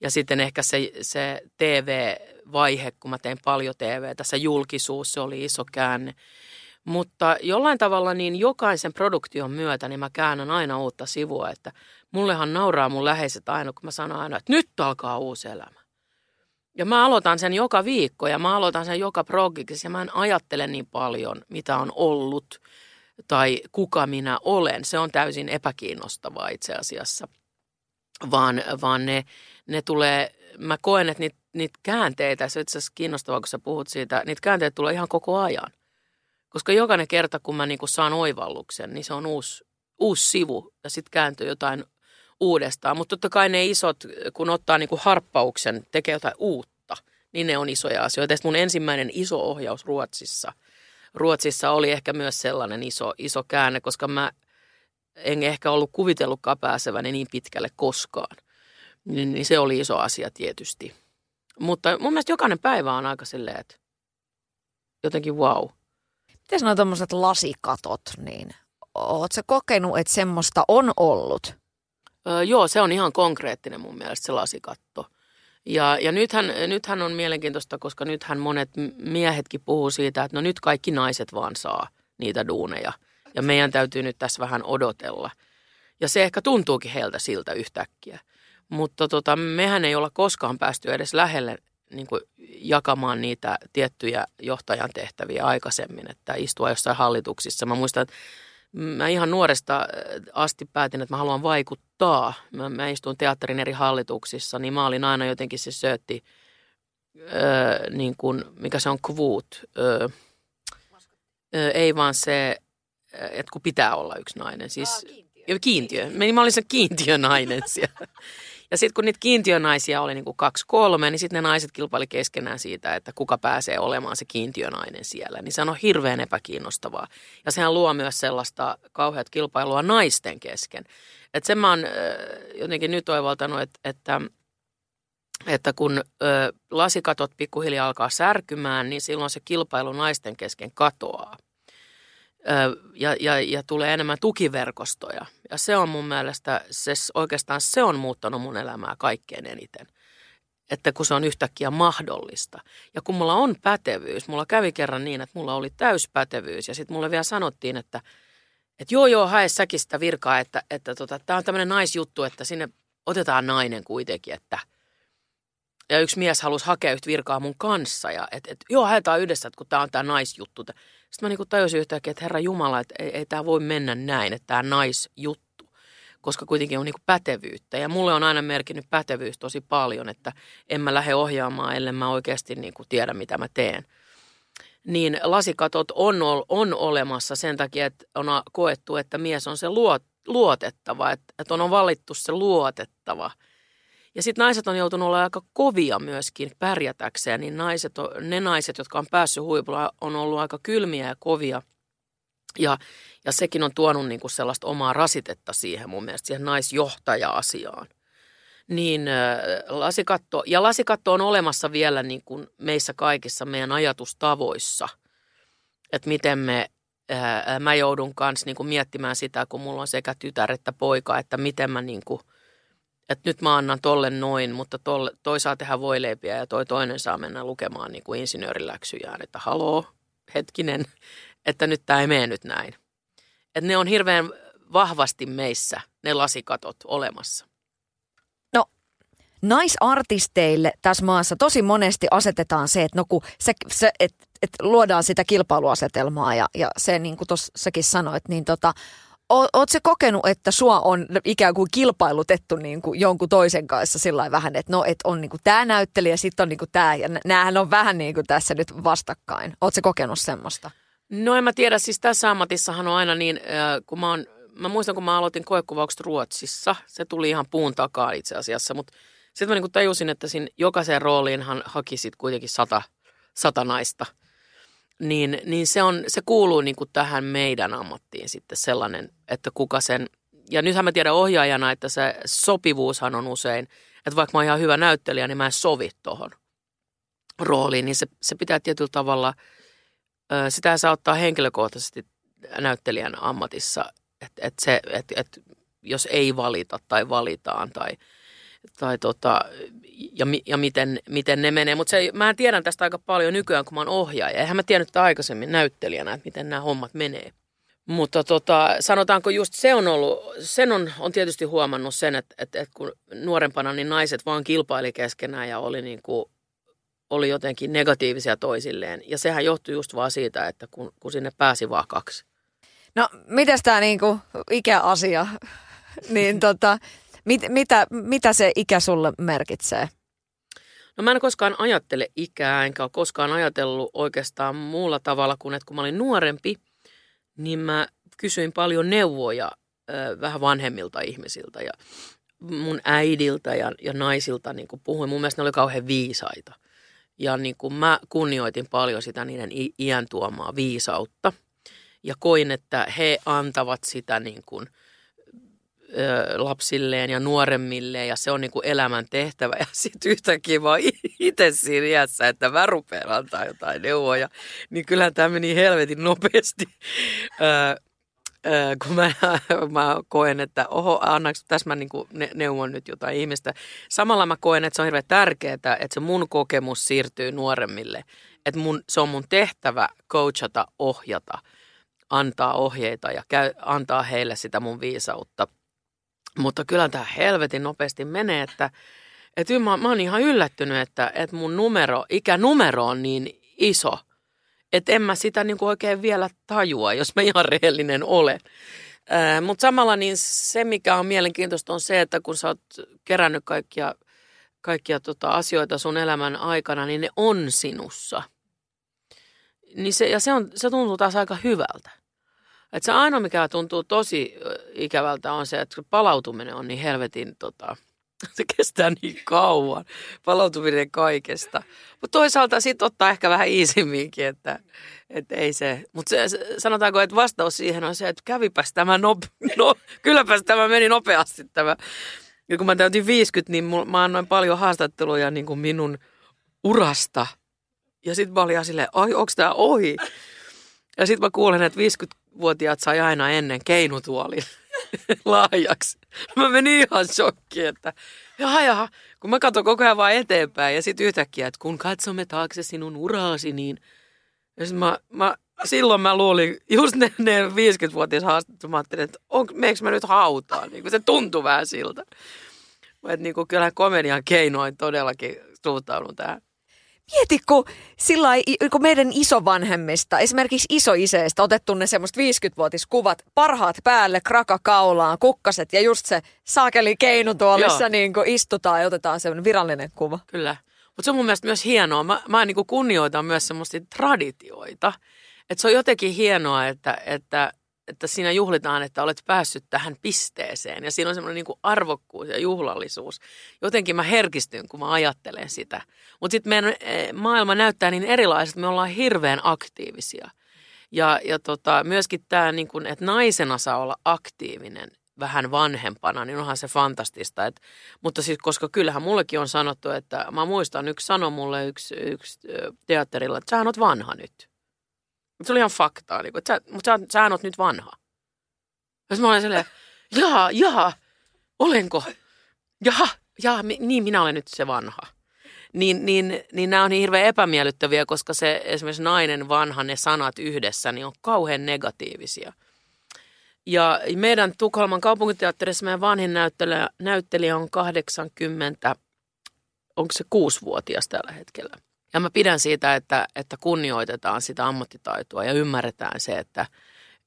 ja sitten ehkä se, se TV-vaihe, kun mä tein paljon TV, tässä julkisuus, se oli iso käänne. Mutta jollain tavalla niin jokaisen produktion myötä niin mä käännän aina uutta sivua, että mullehan nauraa mun läheiset aina, kun mä sanon aina, että nyt alkaa uusi elämä. Ja mä aloitan sen joka viikko ja mä aloitan sen joka progiksi ja mä en ajattele niin paljon, mitä on ollut tai kuka minä olen. Se on täysin epäkiinnostavaa itse asiassa. Vaan, vaan ne, ne tulee, mä koen, että niitä, niitä käänteitä, se on itse asiassa kiinnostavaa, kun sä puhut siitä, niitä käänteitä tulee ihan koko ajan. Koska jokainen kerta, kun mä niinku saan oivalluksen, niin se on uusi, uusi sivu ja sitten kääntyy jotain uudestaan. Mutta totta kai ne isot, kun ottaa niinku harppauksen, tekee jotain uutta, niin ne on isoja asioita. Ja mun ensimmäinen iso ohjaus Ruotsissa, Ruotsissa oli ehkä myös sellainen iso, iso käänne, koska mä en ehkä ollut kuvitellutkaan pääseväni niin pitkälle koskaan. Niin, niin se oli iso asia tietysti. Mutta mun mielestä jokainen päivä on aika silleen, että jotenkin wow. Miten sanoo tuommoiset lasikatot, niin ootko kokenut, että semmoista on ollut? Joo, se on ihan konkreettinen mun mielestä se lasikatto. Ja, ja nythän, nythän on mielenkiintoista, koska nythän monet miehetkin puhuu siitä, että no nyt kaikki naiset vaan saa niitä duuneja. Ja meidän täytyy nyt tässä vähän odotella. Ja se ehkä tuntuukin heiltä siltä yhtäkkiä. Mutta tota, mehän ei olla koskaan päästy edes lähelle niin kuin jakamaan niitä tiettyjä johtajan tehtäviä aikaisemmin, että istua jossain hallituksissa. Mä muistan, että mä ihan nuoresta äh, asti päätin, että mä haluan vaikuttaa. Mä, mä istun teatterin eri hallituksissa, niin mä olin aina jotenkin se söötti, öö, niin kuin, mikä se on kvuut. Öö, öö, ei vaan se, että kun pitää olla yksi nainen. Siis, Aa, kiintiö. kiintiö. Mä olin se kiintiönainen <laughs> siellä. Ja sitten kun niitä kiintiönaisia oli niin kuin kaksi kolme, niin sitten ne naiset kilpaili keskenään siitä, että kuka pääsee olemaan se kiintiönainen siellä. Niin se on hirveän epäkiinnostavaa. Ja sehän luo myös sellaista kauheat kilpailua naisten kesken. Että sen mä oon jotenkin nyt oivaltanut, että, että että kun ö, lasikatot pikkuhiljaa alkaa särkymään, niin silloin se kilpailu naisten kesken katoaa ja, ja, ja tulee enemmän tukiverkostoja. Ja se on mun mielestä, se, oikeastaan se on muuttanut mun elämää kaikkein eniten. Että kun se on yhtäkkiä mahdollista. Ja kun mulla on pätevyys, mulla kävi kerran niin, että mulla oli täyspätevyys. Ja sitten mulle vielä sanottiin, että, että joo joo, hae säkin sitä virkaa, että, että tota, tämä on tämmöinen naisjuttu, että sinne otetaan nainen kuitenkin, että – ja yksi mies halusi hakea yhtä virkaa mun kanssa ja että et, joo, haetaan yhdessä, että kun tämä on tämä naisjuttu. Sitten mä niinku tajusin yhtäkkiä, että herra Jumala, että ei, ei tämä voi mennä näin, että tämä naisjuttu, koska kuitenkin on niinku pätevyyttä. Ja mulle on aina merkinnyt pätevyys tosi paljon, että en mä lähde ohjaamaan, ellei mä oikeasti niinku tiedä, mitä mä teen. Niin lasikatot on, on olemassa sen takia, että on koettu, että mies on se luot, luotettava, että, että on valittu se luotettava – ja sitten naiset on joutunut olla aika kovia myöskin pärjätäkseen, niin naiset, ne naiset, jotka on päässyt huipulla, on ollut aika kylmiä ja kovia. Ja, ja sekin on tuonut niin kuin sellaista omaa rasitetta siihen mun mielestä, siihen naisjohtaja-asiaan. Niin lasikatto, ja lasikatto on olemassa vielä niin kuin meissä kaikissa meidän ajatustavoissa, että miten me äh, mä joudun kanssa niin kuin miettimään sitä, kun mulla on sekä tytär että poika, että miten mä niin kuin – että nyt mä annan tolle noin, mutta tolle, toi saa tehdä voileipiä ja toi toinen saa mennä lukemaan niin kuin insinööriläksyjään, että haloo, hetkinen, että nyt tämä ei mene nyt näin. Että ne on hirveän vahvasti meissä, ne lasikatot olemassa. No, naisartisteille tässä maassa tosi monesti asetetaan se, että no kun se, se et, et luodaan sitä kilpailuasetelmaa ja, ja se niin kuin tuossakin sanoit, niin tota, Oletko se kokenut, että sua on ikään kuin kilpailutettu niin kuin jonkun toisen kanssa sillä vähän, että no, että on niin kuin tämä näyttelijä, sitten on niin kuin tämä, ja näähän on vähän niin kuin tässä nyt vastakkain. Oletko kokenut semmoista? No en mä tiedä, siis tässä ammatissahan on aina niin, kun mä, oon, mä muistan, kun mä aloitin koekuvaukset Ruotsissa, se tuli ihan puun takaa itse asiassa, mutta sitten mä niin kuin tajusin, että siinä jokaiseen rooliinhan haki sitten kuitenkin sata, sata naista – niin, niin se, on, se kuuluu niin kuin tähän meidän ammattiin sitten sellainen, että kuka sen, ja nythän mä tiedän ohjaajana, että se sopivuushan on usein, että vaikka mä oon ihan hyvä näyttelijä, niin mä en sovi tuohon rooliin, niin se, se pitää tietyllä tavalla, sitä saa ottaa henkilökohtaisesti näyttelijän ammatissa, että et se, et, et, jos ei valita tai valitaan tai, tai tota, ja, ja miten, miten ne menee. Mutta mä tiedän tästä aika paljon nykyään, kun mä oon ohjaaja. Eihän mä tiennyt aikaisemmin näyttelijänä, että miten nämä hommat menee. Mutta tota, sanotaanko just se on ollut, sen on, on tietysti huomannut sen, että, että, että kun nuorempana niin naiset vaan kilpaili keskenään ja oli, niin kuin, oli jotenkin negatiivisia toisilleen. Ja sehän johtui just vaan siitä, että kun, kun sinne pääsi vaan kaksi. No, mitäs tämä niinku ikäasia, <laughs> niin tota, mit, mitä, mitä se ikä sulle merkitsee? No mä en koskaan ajattele ikää, enkä ole koskaan ajatellut oikeastaan muulla tavalla kuin, että kun mä olin nuorempi, niin mä kysyin paljon neuvoja ö, vähän vanhemmilta ihmisiltä ja mun äidiltä ja, ja naisilta niin kuin puhuin. Mun mielestä ne oli kauhean viisaita. Ja niin kuin mä kunnioitin paljon sitä niiden iän tuomaa viisautta. Ja koin, että he antavat sitä niin kuin – lapsilleen ja nuoremmille ja se on niin kuin elämän tehtävä. <laughs> Ja sitten yhtäkkiä vaan itse siinä iässä, että mä rupean antaa jotain neuvoja, niin kyllä tämä meni helvetin nopeasti. Kun mä, <laughs> mä koen, että oho, annaks tässä mä niin ne, neuvon nyt jotain ihmistä. Samalla mä koen, että se on hirveän tärkeää, että se mun kokemus siirtyy nuoremmille. Että mun, se on mun tehtävä coachata, ohjata, antaa ohjeita ja käy, antaa heille sitä mun viisautta – mutta kyllä tämä helvetin nopeasti menee, että, että mä, mä oon ihan yllättynyt, että, että mun numero, ikänumero on niin iso, että en mä sitä niin kuin oikein vielä tajua, jos mä ihan rehellinen olen. Mutta samalla niin se, mikä on mielenkiintoista, on se, että kun sä oot kerännyt kaikkia, kaikkia tota asioita sun elämän aikana, niin ne on sinussa. Niin se, ja se, on, se tuntuu taas aika hyvältä. Et se ainoa, mikä tuntuu tosi ikävältä, on se, että palautuminen on niin helvetin, tota, <laughs> se kestää niin kauan, palautuminen kaikesta. Mutta toisaalta sitten ottaa ehkä vähän iisimminkin, että, että ei se. Mutta sanotaanko, että vastaus siihen on se, että kävipäs tämä, no, <laughs> no, kylläpäs tämä meni nopeasti tämä. Ja kun mä täytin 50, niin mä annoin paljon haastatteluja niin kuin minun urasta. Ja sitten mä olin silleen, ai onko tämä ohi? Ja sitten mä kuulen, että 50-vuotiaat sai aina ennen keinutuolin <laughs> laajaksi. Mä menin ihan shokkiin, että jaha, jaha, kun mä katson koko ajan vaan eteenpäin ja sitten yhtäkkiä, että kun katsomme taakse sinun uraasi, niin ja sit mä, mä, silloin mä luulin, just ne, ne 50-vuotias haastattelut, mä ajattelin, että on, meekö mä nyt hautaan, niin se tuntui vähän siltä. Että niin kuin kyllä komedian keinoin todellakin suhtaudun tähän. Mieti, kun, sillä kun meidän isovanhemmista, esimerkiksi isoiseistä, otettu ne semmoista 50-vuotiskuvat, parhaat päälle, kraka kaulaan, kukkaset ja just se saakeli keinutuolissa niin kuin istutaan ja otetaan semmoinen virallinen kuva. Kyllä. Mutta se on mun mielestä myös hienoa. Mä, mä niin kunnioitan myös semmoista traditioita. Että se on jotenkin hienoa, että, että että siinä juhlitaan, että olet päässyt tähän pisteeseen. Ja siinä on semmoinen niin arvokkuus ja juhlallisuus. Jotenkin mä herkistyn, kun mä ajattelen sitä. Mutta sitten meidän eh, maailma näyttää niin erilaiselta, me ollaan hirveän aktiivisia. Ja, ja tota, myöskin tämä, niin että naisena saa olla aktiivinen vähän vanhempana, niin onhan se fantastista. Et, mutta siis, koska kyllähän mullekin on sanottu, että mä muistan, yksi sanoi mulle yksi, yksi teatterilla, että sähän oot vanha nyt. Se oli ihan faktaa, niin että sä, mutta sä, sä oot nyt vanha. Ja mä olen silleen, jaa, jaa, olenko? Jaha, jaa, niin minä olen nyt se vanha. Niin, niin, niin nämä on niin hirveän epämiellyttäviä, koska se esimerkiksi nainen vanha, ne sanat yhdessä, niin on kauhean negatiivisia. Ja meidän Tukholman kaupunginteatterissa meidän vanhin näyttelijä, näyttelijä on 80, onko se kuusivuotias tällä hetkellä. Ja mä pidän siitä, että, että kunnioitetaan sitä ammattitaitoa ja ymmärretään se, että,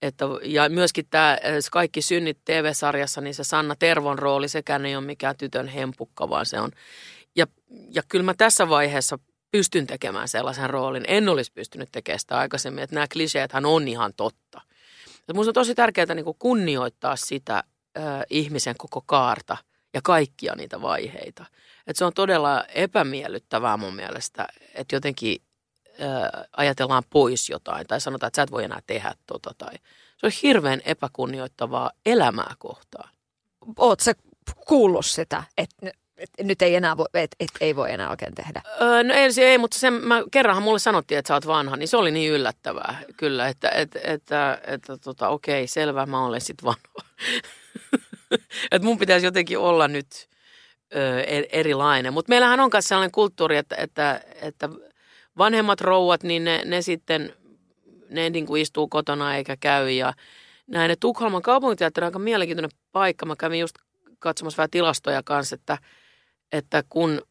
että ja myöskin tämä Kaikki synnit TV-sarjassa, niin se Sanna Tervon rooli, sekään ei ole mikään tytön hempukka, vaan se on. Ja, ja kyllä mä tässä vaiheessa pystyn tekemään sellaisen roolin. En olisi pystynyt tekemään sitä aikaisemmin, että nämä kliseethän on ihan totta. Minusta on tosi tärkeää niin kunnioittaa sitä äh, ihmisen koko kaarta ja kaikkia niitä vaiheita. Et se on todella epämiellyttävää mun mielestä, että jotenkin ää, ajatellaan pois jotain tai sanotaan, että sä et voi enää tehdä tota. Tai se on hirveän epäkunnioittavaa elämää kohtaan. Oot sä kuullut sitä, että et nyt ei enää voi, et, et, ei voi enää oikein tehdä? Öö, no ensin ei, mutta sen, mä, kerranhan mulle sanottiin, että sä oot vanha, niin se oli niin yllättävää kyllä, että, että, että, että tota, okei, selvä, mä olen sitten vanha. <laughs> että mun pitäisi jotenkin olla nyt ö, erilainen. Mutta meillähän on myös sellainen kulttuuri, että, että, että vanhemmat rouvat, niin ne, ne sitten, ne niin kuin istuu kotona eikä käy ja näin. Tukholman kaupunginteatteri on aika mielenkiintoinen paikka. Mä kävin just katsomassa vähän tilastoja kanssa, että, että kun,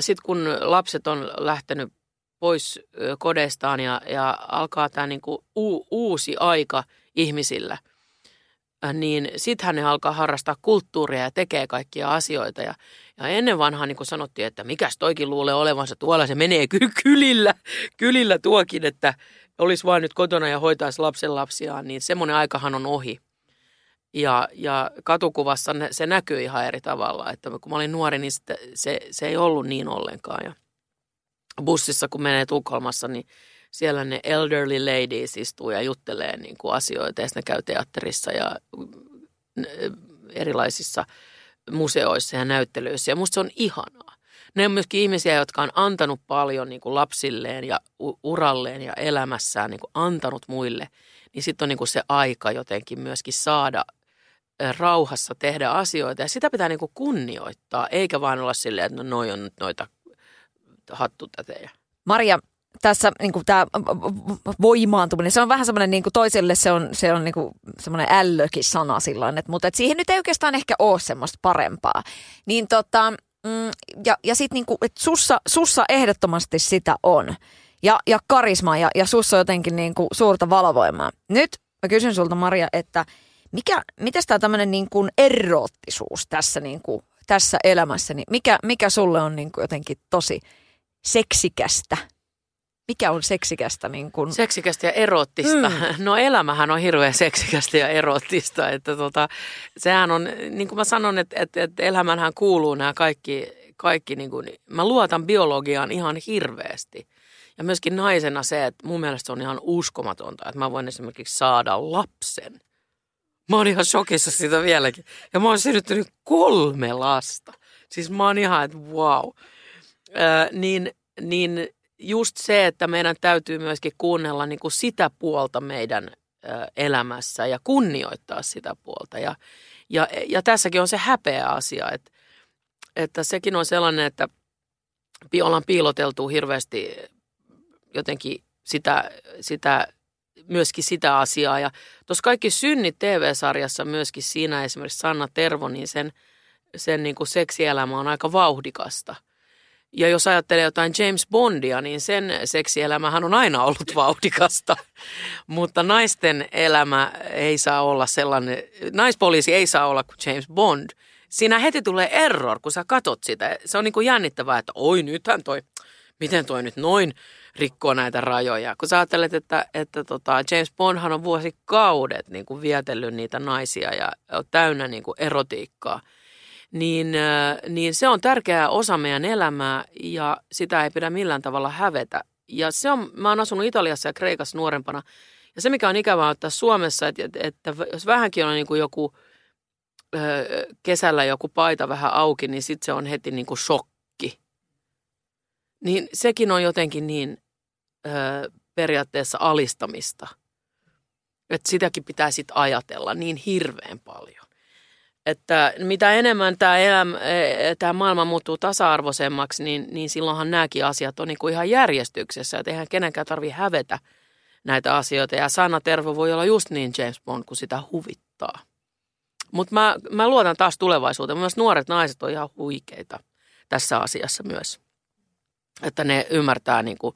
sit kun lapset on lähtenyt pois kodeistaan ja, ja alkaa tämä niin uusi aika ihmisillä, niin sittenhän ne alkaa harrastaa kulttuuria ja tekee kaikkia asioita. Ja, ja ennen vanhaa niin kuin sanottiin, että mikäs toikin luulee olevansa tuolla, se menee ky- kylillä, kylillä tuokin, että olisi vain nyt kotona ja hoitaisi lapsen lapsiaan, niin semmoinen aikahan on ohi. Ja, ja katukuvassa se näkyy ihan eri tavalla, että kun mä olin nuori, niin se, se, se ei ollut niin ollenkaan. Ja bussissa, kun menee Tukholmassa, niin siellä ne elderly ladies istuu ja juttelee niin kuin asioita ja ne käy teatterissa ja erilaisissa museoissa ja näyttelyissä. Ja musta se on ihanaa. Ne on myöskin ihmisiä, jotka on antanut paljon niin kuin lapsilleen ja uralleen ja elämässään niin kuin antanut muille. Niin sitten on niin kuin se aika jotenkin myöskin saada rauhassa tehdä asioita. Ja sitä pitää niin kuin kunnioittaa, eikä vaan olla silleen, että no noi on noita hattutätejä. Maria, tässä niin kuin tämä voimaantuminen, se on vähän semmoinen niin kuin toiselle se on, se on niin kuin semmoinen ällökin sana silloin, että, mutta että siihen nyt ei oikeastaan ehkä ole semmoista parempaa. Niin tota, mm, ja, ja sitten niin kuin, että sussa, sussa ehdottomasti sitä on. Ja, ja karisma ja, ja sussa on jotenkin niin kuin suurta valovoimaa. Nyt mä kysyn sulta Maria, että mikä, mitä tämä tämmöinen niin kuin eroottisuus tässä, niin kuin, tässä elämässä, niin mikä, mikä sulle on niin kuin jotenkin tosi seksikästä mikä on seksikästä? Niin kun... Seksikästä ja erottista. Mm. <laughs> No elämähän on hirveän seksikästä ja erottista. Että tota, sehän on, niin kuin mä sanon, että, että, että elämänhän kuuluu nämä kaikki, kaikki niin kuin, mä luotan biologiaan ihan hirveästi. Ja myöskin naisena se, että mun mielestä se on ihan uskomatonta, että mä voin esimerkiksi saada lapsen. Mä oon ihan shokissa siitä vieläkin. Ja mä oon synnyttänyt kolme lasta. Siis mä oon ihan, että wow. Ö, niin, niin just se, että meidän täytyy myöskin kuunnella niin kuin sitä puolta meidän elämässä ja kunnioittaa sitä puolta. Ja, ja, ja tässäkin on se häpeä asia, että, että sekin on sellainen, että ollaan piiloteltu hirveästi jotenkin sitä, sitä, myöskin sitä asiaa. Ja tuossa kaikki synnit TV-sarjassa myöskin siinä esimerkiksi Sanna Tervo, niin sen, sen niin kuin seksielämä on aika vauhdikasta – ja jos ajattelee jotain James Bondia, niin sen seksielämähän on aina ollut <laughs> vauhdikasta. Mutta naisten elämä ei saa olla sellainen, naispoliisi ei saa olla kuin James Bond. Siinä heti tulee error, kun sä katot sitä. Se on niin kuin jännittävää, että oi nythän toi, miten toi nyt noin rikkoo näitä rajoja. Kun sä ajattelet, että, että tota James Bondhan on vuosikaudet niin kuin vietellyt niitä naisia ja on täynnä niin kuin erotiikkaa – niin, niin se on tärkeä osa meidän elämää ja sitä ei pidä millään tavalla hävetä. Ja se on, mä oon asunut Italiassa ja Kreikassa nuorempana. Ja se, mikä on ikävää ottaa Suomessa, että, että jos vähänkin on niin kuin joku kesällä joku paita vähän auki, niin sitten se on heti niin kuin shokki. Niin sekin on jotenkin niin periaatteessa alistamista. Että sitäkin pitää sitten ajatella niin hirveän paljon että mitä enemmän tämä, elämä, e, tämä maailma muuttuu tasa-arvoisemmaksi, niin, niin silloinhan nämäkin asiat on niin kuin ihan järjestyksessä. Että eihän kenenkään tarvitse hävetä näitä asioita. Ja Sanna Tervo voi olla just niin James Bond, kun sitä huvittaa. Mutta mä, mä luotan taas tulevaisuuteen. Myös nuoret naiset on ihan huikeita tässä asiassa myös. Että ne ymmärtää niin kuin,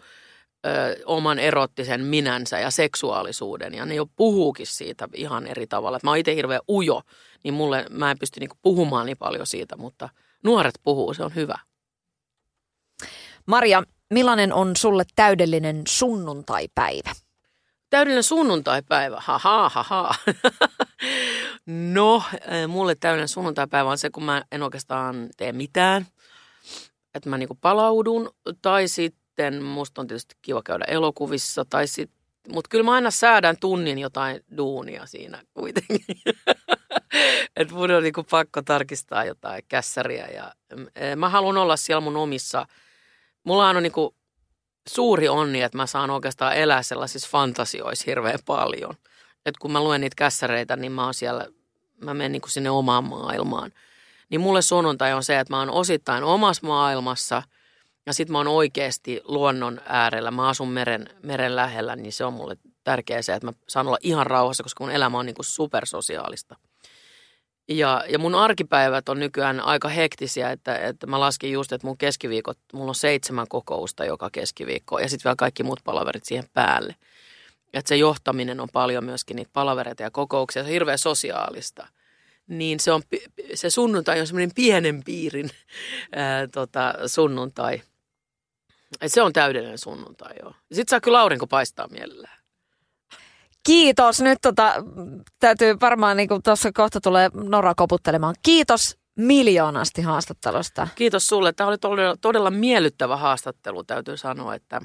ö, oman erottisen minänsä ja seksuaalisuuden. Ja ne jo puhuukin siitä ihan eri tavalla. Et mä oon itse hirveän ujo niin mulle, mä en pysty niinku puhumaan niin paljon siitä, mutta nuoret puhuu, se on hyvä. Maria, millainen on sulle täydellinen sunnuntaipäivä? Täydellinen sunnuntaipäivä, haha, haha. no, eh, mulle täydellinen sunnuntaipäivä on se, kun mä en oikeastaan tee mitään. Että mä niinku palaudun, tai sitten musta on tietysti kiva käydä elokuvissa, tai sitten mutta kyllä mä aina säädän tunnin jotain duunia siinä kuitenkin. <laughs> että mun on niinku pakko tarkistaa jotain kässäriä. Ja, mm, mä haluan olla siellä mun omissa. Mulla on niinku suuri onni, että mä saan oikeastaan elää sellaisissa fantasioissa hirveän paljon. Että kun mä luen niitä kässäreitä, niin mä oon siellä, mä menen niinku sinne omaan maailmaan. Niin mulle sunnuntai on se, että mä oon osittain omassa maailmassa – ja sitten mä oon oikeasti luonnon äärellä, mä asun meren, meren lähellä, niin se on mulle tärkeää se, että mä saan olla ihan rauhassa, koska mun elämä on niin kuin supersosiaalista. Ja, ja mun arkipäivät on nykyään aika hektisiä, että, että mä laskin just, että mun keskiviikot, mulla on seitsemän kokousta joka keskiviikko ja sitten vielä kaikki muut palaverit siihen päälle. Että se johtaminen on paljon myöskin niitä palavereita ja kokouksia, se on hirveän sosiaalista. Niin se, on, se sunnuntai on semmoinen pienen piirin ää, tota, sunnuntai. Et se on täydellinen sunnuntai, joo. Sitten saa kyllä aurinko paistaa mielellään. Kiitos. Nyt tota, täytyy varmaan, niin kuin tuossa kohta tulee Nora koputtelemaan. Kiitos miljoonasti haastattelusta. Kiitos sulle. Tämä oli todella, todella miellyttävä haastattelu, täytyy sanoa, että,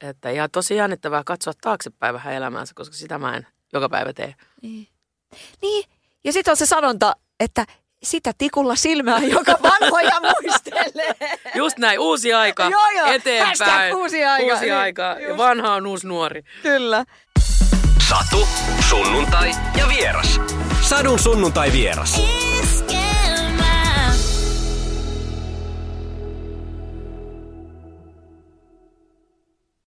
että ja tosi jännittävää katsoa taaksepäin vähän elämäänsä, koska sitä mä en joka päivä tee. Niin. niin. Ja sitten on se sanonta, että sitä tikulla silmää, <laughs> joka vanhoja muistelee. Just näin, uusi aika joo, joo. eteenpäin. Hashtag uusi aika. Uusi aika. Ja vanha on uusi nuori. Kyllä. Satu, sunnuntai ja vieras. Sadun sunnuntai vieras.